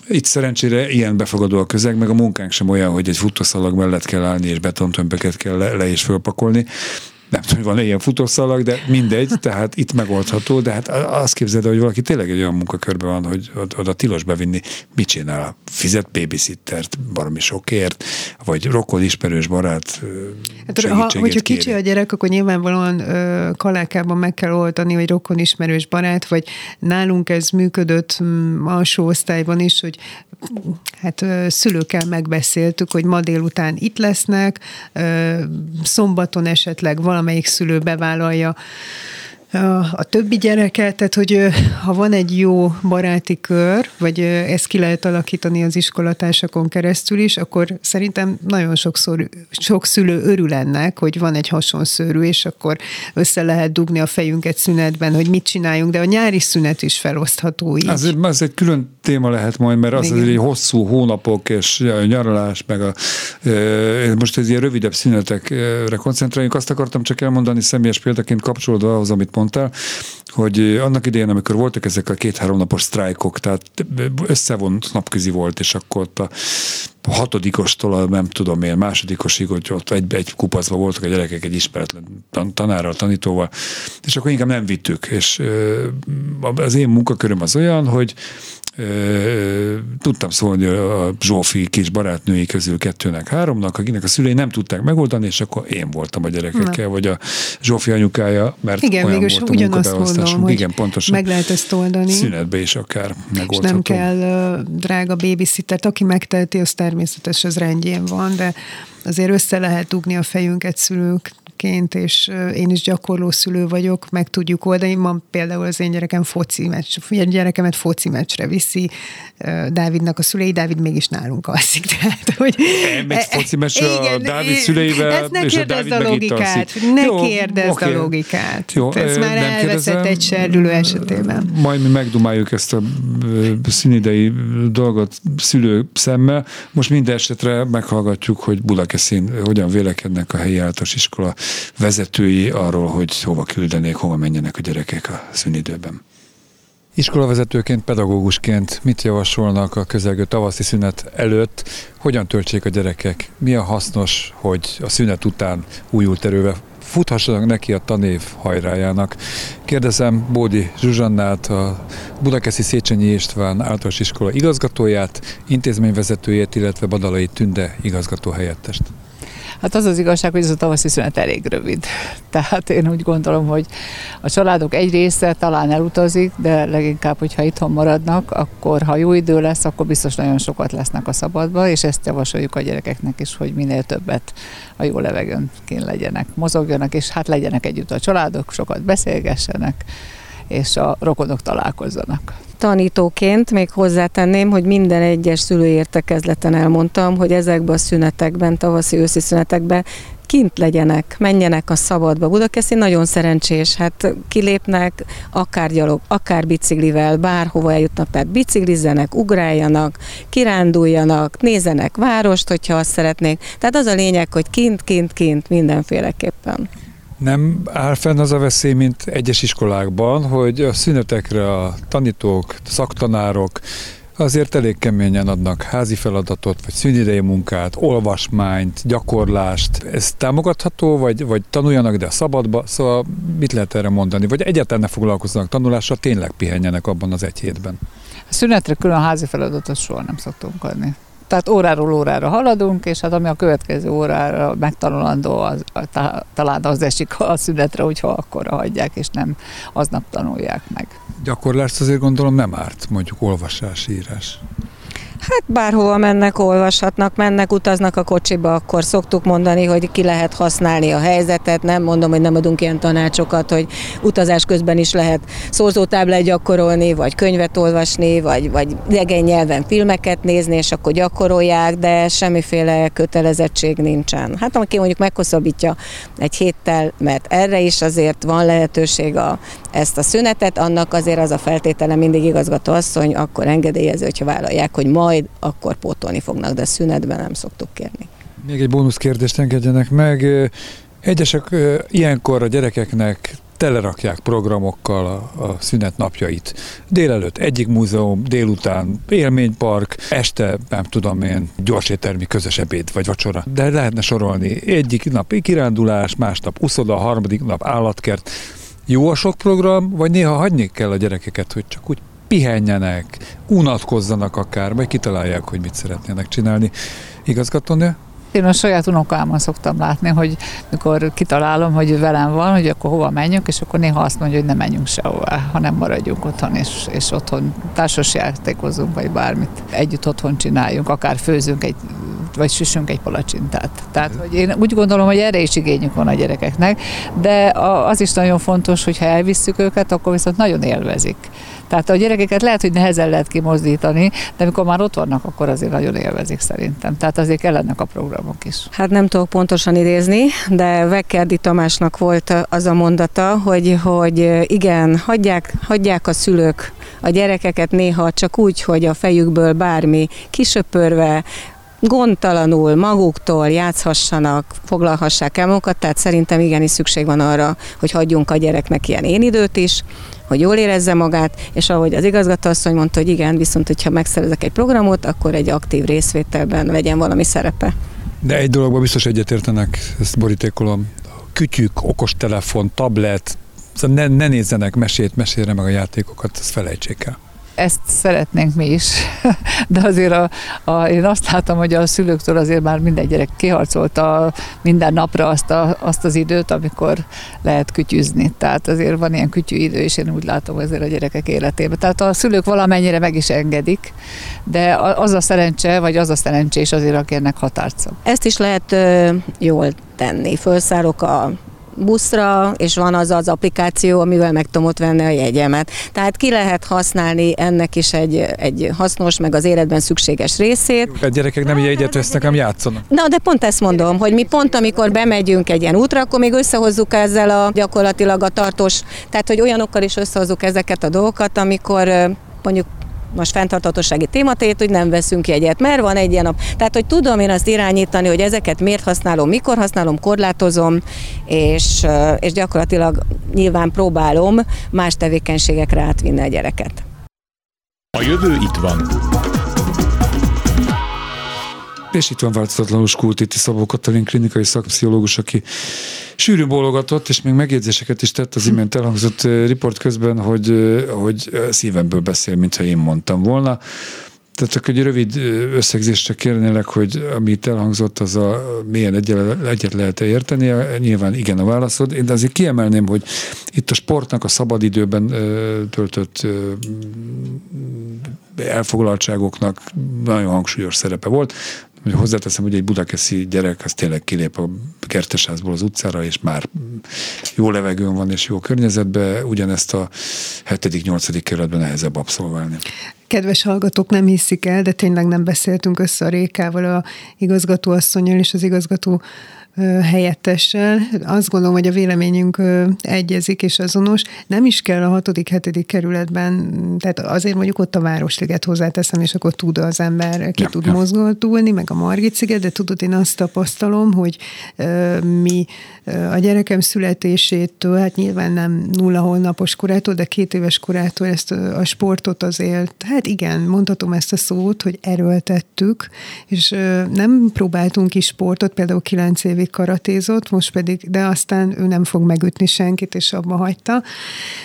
Itt szerencsére ilyen befogadó a közeg, meg a munkánk sem olyan, hogy egy futószalag mellett kell állni, és betontömböket kell le, le és fölpakolni. Nem tudom, van ilyen futószalag, de mindegy, tehát itt megoldható, de hát azt képzeld, hogy valaki tényleg egy olyan munkakörben van, hogy oda tilos bevinni, mit csinál? Fizet babysittert baromi sokért, vagy rokon ismerős barát hát, ha, Hogyha kéri. kicsi a gyerek, akkor nyilvánvalóan ö, kalákában meg kell oltani, hogy rokon ismerős barát, vagy nálunk ez működött mm, alsó osztályban is, hogy hát szülőkkel megbeszéltük, hogy ma délután itt lesznek, szombaton esetleg valamelyik szülő bevállalja a többi gyereket, tehát hogy ha van egy jó baráti kör, vagy ezt ki lehet alakítani az iskolatársakon keresztül is, akkor szerintem nagyon sokszor, sok szülő örül ennek, hogy van egy hasonszörű, és akkor össze lehet dugni a fejünket szünetben, hogy mit csináljunk, de a nyári szünet is felosztható így. Az, az egy külön téma lehet majd, mert az, az egy hosszú hónapok és nyaralás, meg a, most ez ilyen rövidebb szünetekre koncentráljunk. Azt akartam csak elmondani személyes példaként kapcsolódva ahhoz, amit mondtál, hogy annak idején, amikor voltak ezek a két-három napos sztrájkok, tehát összevont napközi volt, és akkor ott a hatodikostól a nem tudom én, másodikosig, hogy ott egy, egy kupacba voltak a gyerekek egy ismeretlen tanárral, tanítóval, és akkor inkább nem vittük. És az én munkaköröm az olyan, hogy tudtam szólni a Zsófi kis barátnői közül kettőnek, háromnak, akinek a szülei nem tudták megoldani, és akkor én voltam a gyerekekkel, Na. vagy a Zsófi anyukája, mert Igen, olyan volt a ugyanazt mondom, hogy Igen, pontosan. meg lehet ezt oldani. Szünetbe is akár megoldható. És nem kell drága babysittert, aki megteheti, az természetes, az rendjén van, de azért össze lehet dugni a fejünket szülők szülőként, és én is gyakorló szülő vagyok, meg tudjuk oldani. Ma például az én gyerekem foci meccs, gyerekemet foci meccsre viszi, Dávidnak a szülei, Dávid mégis nálunk alszik. Tehát, hogy Elmegy e, foci meccsre a Dávid szüleivel, ezt ne és a Dávid a logikát, ne Jó, kérdezd okay. a logikát. Jó, ez már elveszett egy serdülő esetében. Majd mi megdumáljuk ezt a színidei dolgot szülő szemmel. Most minden esetre meghallgatjuk, hogy Budakeszin hogyan vélekednek a helyi általános iskola vezetői arról, hogy hova küldenék, hova menjenek a gyerekek a szünidőben. Iskolavezetőként, pedagógusként mit javasolnak a közelgő tavaszi szünet előtt? Hogyan töltsék a gyerekek? Mi a hasznos, hogy a szünet után újult erővel futhassanak neki a tanév hajrájának. Kérdezem Bódi Zsuzsannát, a Budakeszi Széchenyi István általános iskola igazgatóját, intézményvezetőjét, illetve Badalai Tünde igazgató helyettest. Hát az az igazság, hogy ez a tavaszi szünet elég rövid. Tehát én úgy gondolom, hogy a családok egy része talán elutazik, de leginkább, hogyha itthon maradnak, akkor ha jó idő lesz, akkor biztos nagyon sokat lesznek a szabadba, és ezt javasoljuk a gyerekeknek is, hogy minél többet a jó levegőn legyenek, mozogjanak, és hát legyenek együtt a családok, sokat beszélgessenek, és a rokonok találkozzanak tanítóként még hozzátenném, hogy minden egyes szülőértekezleten elmondtam, hogy ezekben a szünetekben, tavaszi-őszi szünetekben kint legyenek, menjenek a szabadba. Budakeszi nagyon szerencsés, hát kilépnek akár gyalog, akár biciklivel, bárhova eljutnak, tehát biciklizzenek, ugráljanak, kiránduljanak, nézenek várost, hogyha azt szeretnék. Tehát az a lényeg, hogy kint, kint, kint mindenféleképpen. Nem áll fenn az a veszély, mint egyes iskolákban, hogy a szünetekre a tanítók, szaktanárok azért elég keményen adnak házi feladatot, vagy szünidei munkát, olvasmányt, gyakorlást. Ez támogatható, vagy, vagy tanuljanak, de a szabadba? Szóval mit lehet erre mondani? Vagy egyáltalán ne foglalkozzanak tanulással, tényleg pihenjenek abban az egy hétben? A szünetre külön házi feladatot soha nem szoktunk adni tehát óráról órára haladunk, és hát ami a következő órára megtanulandó, az, talán az esik a szünetre, hogyha akkor hagyják, és nem aznap tanulják meg. Gyakorlást azért gondolom nem árt, mondjuk olvasás, írás. Hát bárhova mennek, olvashatnak, mennek, utaznak a kocsiba, akkor szoktuk mondani, hogy ki lehet használni a helyzetet. Nem mondom, hogy nem adunk ilyen tanácsokat, hogy utazás közben is lehet szózótáblát gyakorolni, vagy könyvet olvasni, vagy, vagy idegen nyelven filmeket nézni, és akkor gyakorolják, de semmiféle kötelezettség nincsen. Hát aki mondjuk meghosszabbítja egy héttel, mert erre is azért van lehetőség a, ezt a szünetet, annak azért az a feltétele mindig igazgató asszony, akkor engedélyező, hogyha vállalják, hogy ma majd akkor pótolni fognak, de szünetben nem szoktuk kérni. Még egy bónusz kérdést engedjenek meg. Egyesek ilyenkor a gyerekeknek telerakják programokkal a, a szünet napjait. Délelőtt egyik múzeum, délután élménypark, este nem tudom én, gyorséttermi közös ebéd vagy vacsora. De lehetne sorolni. Egyik nap kirándulás, másnap uszoda, harmadik nap állatkert. Jó a sok program, vagy néha hagyni kell a gyerekeket, hogy csak úgy pihenjenek, unatkozzanak akár, vagy kitalálják, hogy mit szeretnének csinálni. Igazgatónő? Én a saját unokámon szoktam látni, hogy mikor kitalálom, hogy velem van, hogy akkor hova menjünk, és akkor néha azt mondja, hogy ne menjünk sehová, hanem maradjunk otthon, és, és otthon társas játékozunk, vagy bármit együtt otthon csináljunk, akár főzünk egy vagy süssünk egy palacsintát. Tehát hogy én úgy gondolom, hogy erre is igényük van a gyerekeknek, de az is nagyon fontos, hogy ha elvisszük őket, akkor viszont nagyon élvezik. Tehát a gyerekeket lehet, hogy nehezen lehet kimozdítani, de amikor már ott vannak, akkor azért nagyon élvezik szerintem. Tehát azért kellenek a programok is. Hát nem tudok pontosan idézni, de Vekkerdi Tamásnak volt az a mondata, hogy, hogy igen, hagyják, hagyják a szülők a gyerekeket néha csak úgy, hogy a fejükből bármi kisöpörve, gondtalanul maguktól játszhassanak, foglalhassák el magukat, tehát szerintem igenis szükség van arra, hogy hagyjunk a gyereknek ilyen én időt is, hogy jól érezze magát, és ahogy az igazgatóasszony mondta, hogy igen, viszont hogyha megszerezek egy programot, akkor egy aktív részvételben legyen valami szerepe. De egy dologban biztos egyetértenek, ezt borítékolom. Kütyük, okostelefon, tablet, szóval ne, ne nézzenek mesét, mesélre meg a játékokat, ezt felejtsék el ezt szeretnénk mi is, de azért a, a, én azt látom, hogy a szülőktől azért már minden gyerek kiharcolta minden napra azt, a, azt az időt, amikor lehet kütyüzni. Tehát azért van ilyen kütyű idő, és én úgy látom azért a gyerekek életében. Tehát a szülők valamennyire meg is engedik, de az a szerencse, vagy az a szerencsés azért, aki ennek határt szab. Ezt is lehet ö, jól tenni. Felszárok a buszra, és van az az applikáció, amivel meg tudom ott venni a jegyemet. Tehát ki lehet használni ennek is egy, egy hasznos, meg az életben szükséges részét. A gyerekek nem jegyet vesznek, hanem játszanak. Na, de pont ezt mondom, hogy mi pont amikor bemegyünk egy ilyen útra, akkor még összehozzuk ezzel a gyakorlatilag a tartós, tehát hogy olyanokkal is összehozzuk ezeket a dolgokat, amikor mondjuk most fenntartatósági tématét, hogy nem veszünk jegyet, mert van egy ilyen nap. Tehát, hogy tudom én azt irányítani, hogy ezeket miért használom, mikor használom, korlátozom, és, és gyakorlatilag nyilván próbálom más tevékenységekre átvinni a gyereket. A jövő itt van. És itt van változatlanul Skultiti Szabó Katalin klinikai szakpszichológus, aki sűrű bólogatott, és még megjegyzéseket is tett az imént elhangzott riport közben, hogy, hogy szívemből beszél, mintha én mondtam volna. Tehát csak egy rövid összegzésre kérnélek, hogy amit elhangzott, az a milyen egyet, egyet lehet -e érteni. Nyilván igen a válaszod. Én azért kiemelném, hogy itt a sportnak a szabadidőben töltött elfoglaltságoknak nagyon hangsúlyos szerepe volt hogy hozzáteszem, hogy egy budakeszi gyerek az tényleg kilép a kertesházból az utcára, és már jó levegőn van, és jó környezetben, ugyanezt a 7.-8. kerületben nehezebb abszolválni. Kedves hallgatók, nem hiszik el, de tényleg nem beszéltünk össze a Rékával, a igazgatóasszonyjal és az igazgató helyettessel. Azt gondolom, hogy a véleményünk egyezik és azonos. Nem is kell a hatodik, hetedik kerületben, tehát azért mondjuk ott a Városliget hozzáteszem, és akkor tud az ember, ki ja, tud ja. mozgatulni, meg a Margit sziget, de tudod, én azt tapasztalom, hogy mi a gyerekem születésétől, hát nyilván nem nulla hónapos korától, de két éves korától ezt a sportot azért, hát igen, mondhatom ezt a szót, hogy erőltettük, és nem próbáltunk is sportot, például kilenc évig évig karatézott, most pedig, de aztán ő nem fog megütni senkit, és abba hagyta.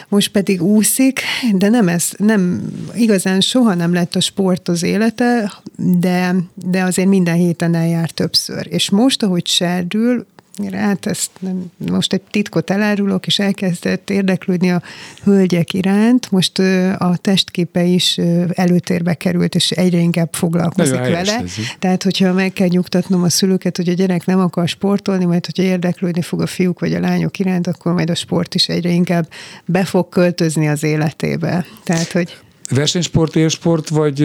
Most pedig úszik, de nem ez, nem, igazán soha nem lett a sport az élete, de, de azért minden héten eljár többször. És most, ahogy serdül, hát ezt nem, most egy titkot elárulok, és elkezdett érdeklődni a hölgyek iránt. Most a testképe is előtérbe került, és egyre inkább foglalkozik Nagyon vele. Tehát, hogyha meg kell nyugtatnom a szülőket, hogy a gyerek nem akar sportolni, majd hogyha érdeklődni fog a fiúk vagy a lányok iránt, akkor majd a sport is egyre inkább be fog költözni az életébe. Tehát, hogy Versenysport, élsport, vagy,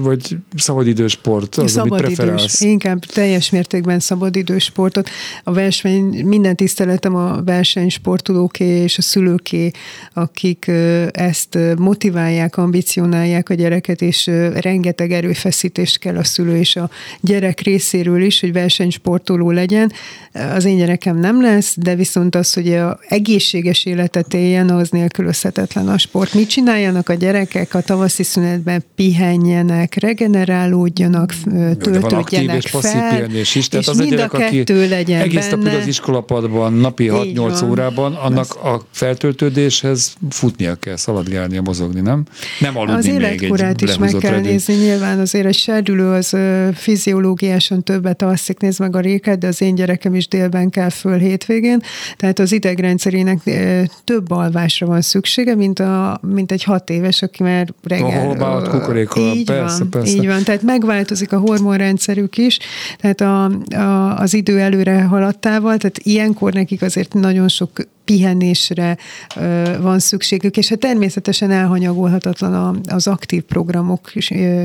vagy szabadidősport? Az, amit Szabadidős, preferálsz? inkább teljes mértékben szabadidős sportot. A verseny, minden tiszteletem a versenysportolóké és a szülőké, akik ezt motiválják, ambicionálják a gyereket, és rengeteg erőfeszítést kell a szülő és a gyerek részéről is, hogy versenysportoló legyen. Az én gyerekem nem lesz, de viszont az, hogy a egészséges életet éljen, az nélkülözhetetlen a sport. Mit csináljanak a gyerekek a tavaszi szünetben? Pihenjenek, regenerálódjanak, aktív töltődjenek és fel, pihenés is. Tehát és az a mind gyerek, a aki kettő legyen egész benne. az iskolapadban, napi Így 6-8 van. órában, annak a feltöltődéshez futnia kell, szaladgálnia, mozogni, nem? Nem aludni Az életkorát is meg kell regény. nézni. Nyilván azért egy serdülő az fiziológiásan többet alszik, néz meg a réket, de az én gyerekem is délben kell föl hétvégén. Tehát az idegrendszerének több alvásra van szüksége, mint, a, mint egy hat éves, aki már reggel... holbált kukorékkal, így persze, van, persze. Így van, tehát megváltozik a hormonrendszerük is, tehát a, a, az idő előre haladtával, tehát ilyenkor nekik azért nagyon sok pihenésre van szükségük, és hát természetesen elhanyagolhatatlan a, az aktív programok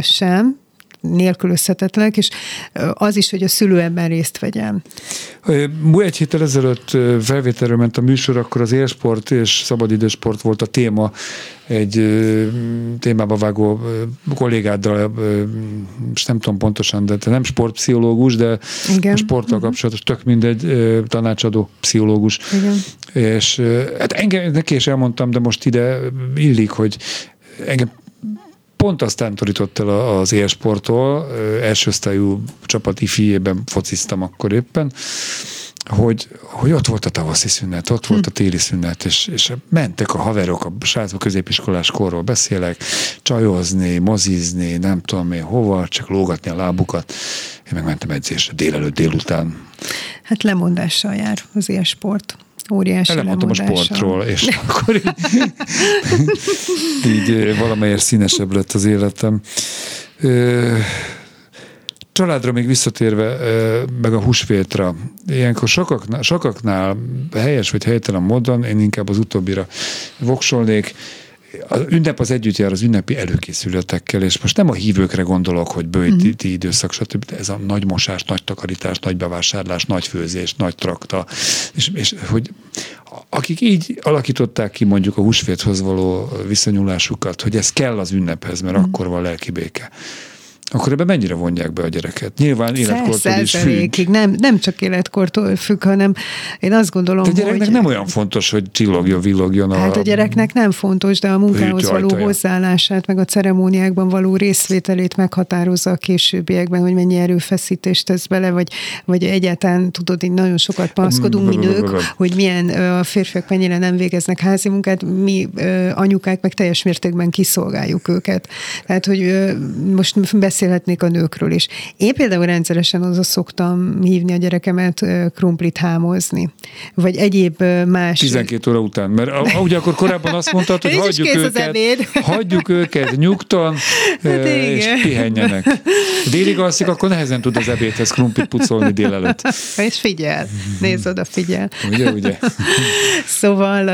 sem, nélkülözhetetlenek, és az is, hogy a szülő ebben részt vegyen. Egy héttel ezelőtt felvételről ment a műsor, akkor az élsport és szabadidősport volt a téma. Egy témába vágó kollégáddal, most nem tudom pontosan, de te nem sportpszichológus, de Igen. a sporttal kapcsolatos, tök mindegy, tanácsadó pszichológus. Igen. És hát engem, neki is elmondtam, de most ide illik, hogy engem pont azt tántorított el az élsporttól, első osztályú csapat ifijében fociztam akkor éppen, hogy, hogy ott volt a tavaszi szünet, ott volt a téli szünet, és, és mentek a haverok, a srácok középiskolás korról beszélek, csajozni, mozizni, nem tudom én hova, csak lógatni a lábukat. Én meg mentem edzésre délelőtt, délután. Hát lemondással jár az élsport. Óriási Lemondtam a sportról, és akkor így, így ö, valamelyest színesebb lett az életem. Családra még visszatérve, meg a húsvétra, ilyenkor sokaknál, sokaknál helyes vagy helytelen módon, én inkább az utóbbira voksolnék, az ünnep az együtt jár az ünnepi előkészületekkel, és most nem a hívőkre gondolok, hogy bőti uh-huh. időszak, stb. De ez a nagy mosás, nagy takarítás, nagy bevásárlás, nagy főzés, nagy trakta, és, és hogy akik így alakították ki mondjuk a húsvéthoz való viszonyulásukat, hogy ez kell az ünnephez, mert uh-huh. akkor van lelki béke. Akkor ebben mennyire vonják be a gyereket? Nyilván életkortól is függ. Nem, nem csak életkortól függ, hanem én azt gondolom, De a gyereknek hogy... nem olyan fontos, hogy csillogjon, villogjon a... Hát a gyereknek nem fontos, de a munkához való ajtaja. hozzáállását, meg a ceremóniákban való részvételét meghatározza a későbbiekben, hogy mennyi erőfeszítést tesz bele, vagy, vagy egyáltalán tudod, így nagyon sokat panaszkodunk mi nők, hogy milyen a férfiak mennyire nem végeznek házi munkát, mi anyukák meg teljes mértékben kiszolgáljuk őket. Tehát, hogy most beszélhetnék a nőkről is. Én például rendszeresen oda szoktam hívni a gyerekemet krumplit hámozni, vagy egyéb más 12 óra után, mert ugye akkor korábban azt mondtad, hogy hagyjuk az őket, hagyjuk őket nyugton, Hát és pihenjenek. Délig alszik, akkor nehezen tud az ebédhez krumplit pucolni délelőtt. És figyel, nézd oda, figyel. Ugye, ugye? Szóval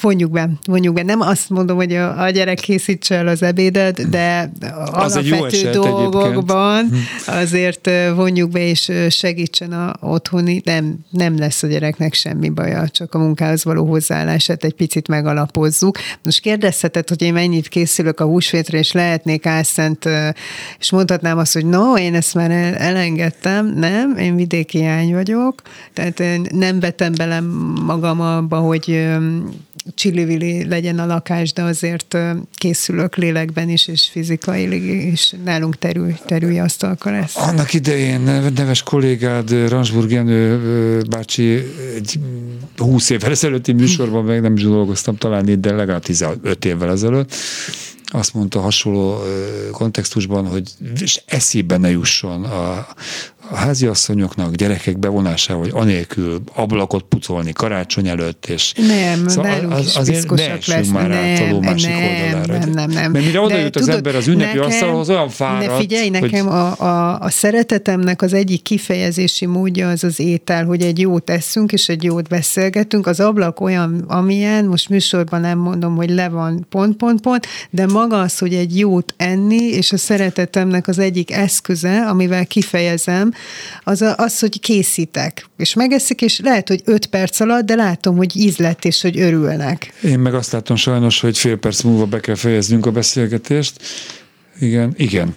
vonjuk be, vonjuk be. Nem azt mondom, hogy a, a gyerek készítse el az ebédet, de Az egy jó alapvető eset dolgokban azért uh, vonjuk be, és segítsen a otthoni. Nem, nem lesz a gyereknek semmi baja, csak a munkához való hozzáállását egy picit megalapozzuk. Most kérdezheted, hogy én mennyit készülök a húsvétre, és lehetnék álszent, és mondhatnám azt, hogy no, én ezt már el, elengedtem. Nem, én vidéki ány vagyok, tehát én nem vetem bele magam abba, hogy csillivili legyen a lakás, de azért készülök lélekben is, és fizikailag is. Nálunk terül, terülj asztalka lesz. Annak idején neves kollégád, Ransburg Jenő bácsi egy 20 évvel ezelőtti műsorban, meg nem is dolgoztam talán itt, de legalább 15 évvel ezelőtt, azt mondta hasonló kontextusban, hogy és eszébe ne jusson a, a háziasszonyoknak gyerekek bevonásával, vagy anélkül ablakot pucolni karácsony előtt, és Nem, Szóval nálunk az- azért ne essünk már át a ló Nem, másik nem, oldalára. nem, nem, nem. Mert mire oda jut az tudod, ember az ünnepi nekem- asztalhoz, olyan fáradt, Ne figyelj, hogy- nekem a, a, a szeretetemnek az egyik kifejezési módja az az étel, hogy egy jót eszünk, és egy jót beszélgetünk. Az ablak olyan, amilyen, most műsorban nem mondom, hogy le van pont, pont, pont, de maga az, hogy egy jót enni, és a szeretetemnek az egyik eszköze, amivel kifejezem, az a, az, hogy készítek, és megeszik, és lehet, hogy öt perc alatt, de látom, hogy ízlet, és hogy örülnek. Én meg azt látom sajnos, hogy fél perc múlva be kell fejeznünk a beszélgetést. Igen, igen.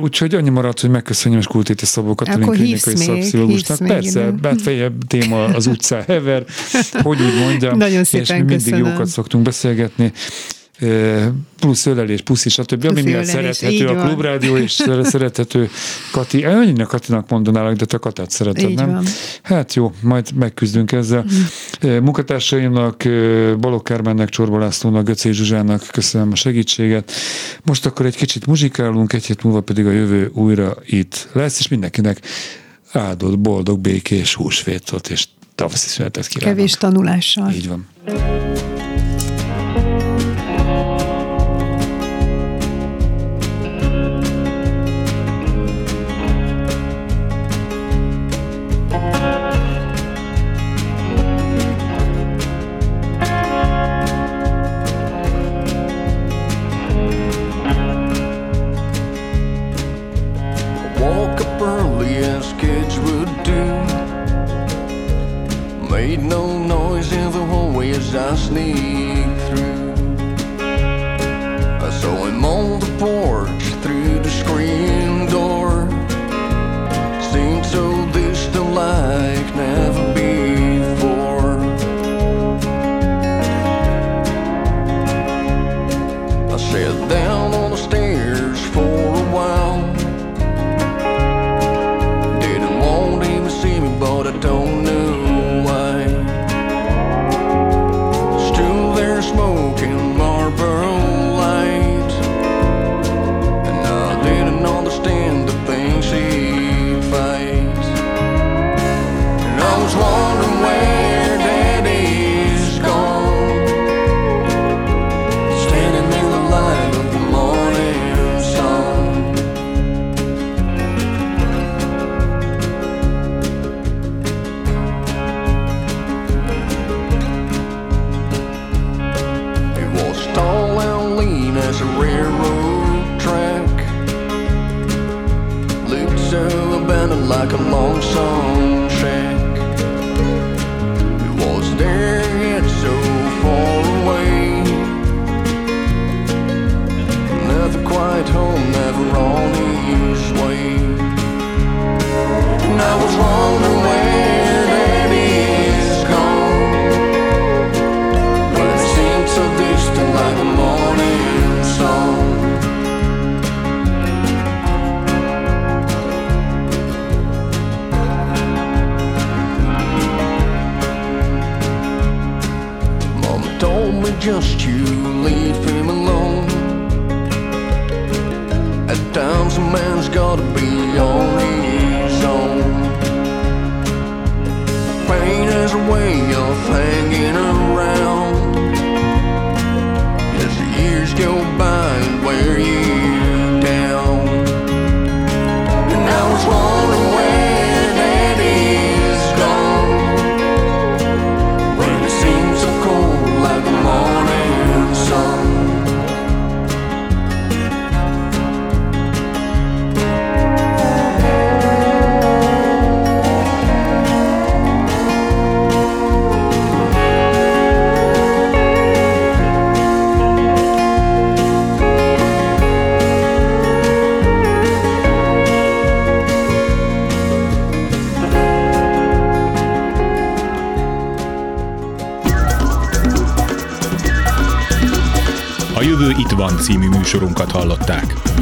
Úgyhogy annyi maradt, hogy megköszönjem és Kultéti Szabó Katalin klinikai szakpszichológusnak. Persze, ide. hát fejebb téma az utcá hever, hogy úgy mondjam. Nagyon és szépen mi mindig köszönöm. jókat szoktunk beszélgetni. Plusz ölelés, puszi, stb. Ami Puszi, miatt szerethető a klubrádió, és szerethető Kati. Annyira Katinak mondanálak, de te Katát szereted, Így nem? van. Hát jó, majd megküzdünk ezzel. Mm. Munkatársaimnak, Balogh Kármánnak, Csorba Lászlónak, Göcé Zsuzsának köszönöm a segítséget. Most akkor egy kicsit muzsikálunk, egy hét múlva pedig a jövő újra itt lesz, és mindenkinek áldott, boldog, békés húsvétot és tavaszi szünetet kívánok. Kevés tanulással. Így van. at home. Műsorunkat hallották.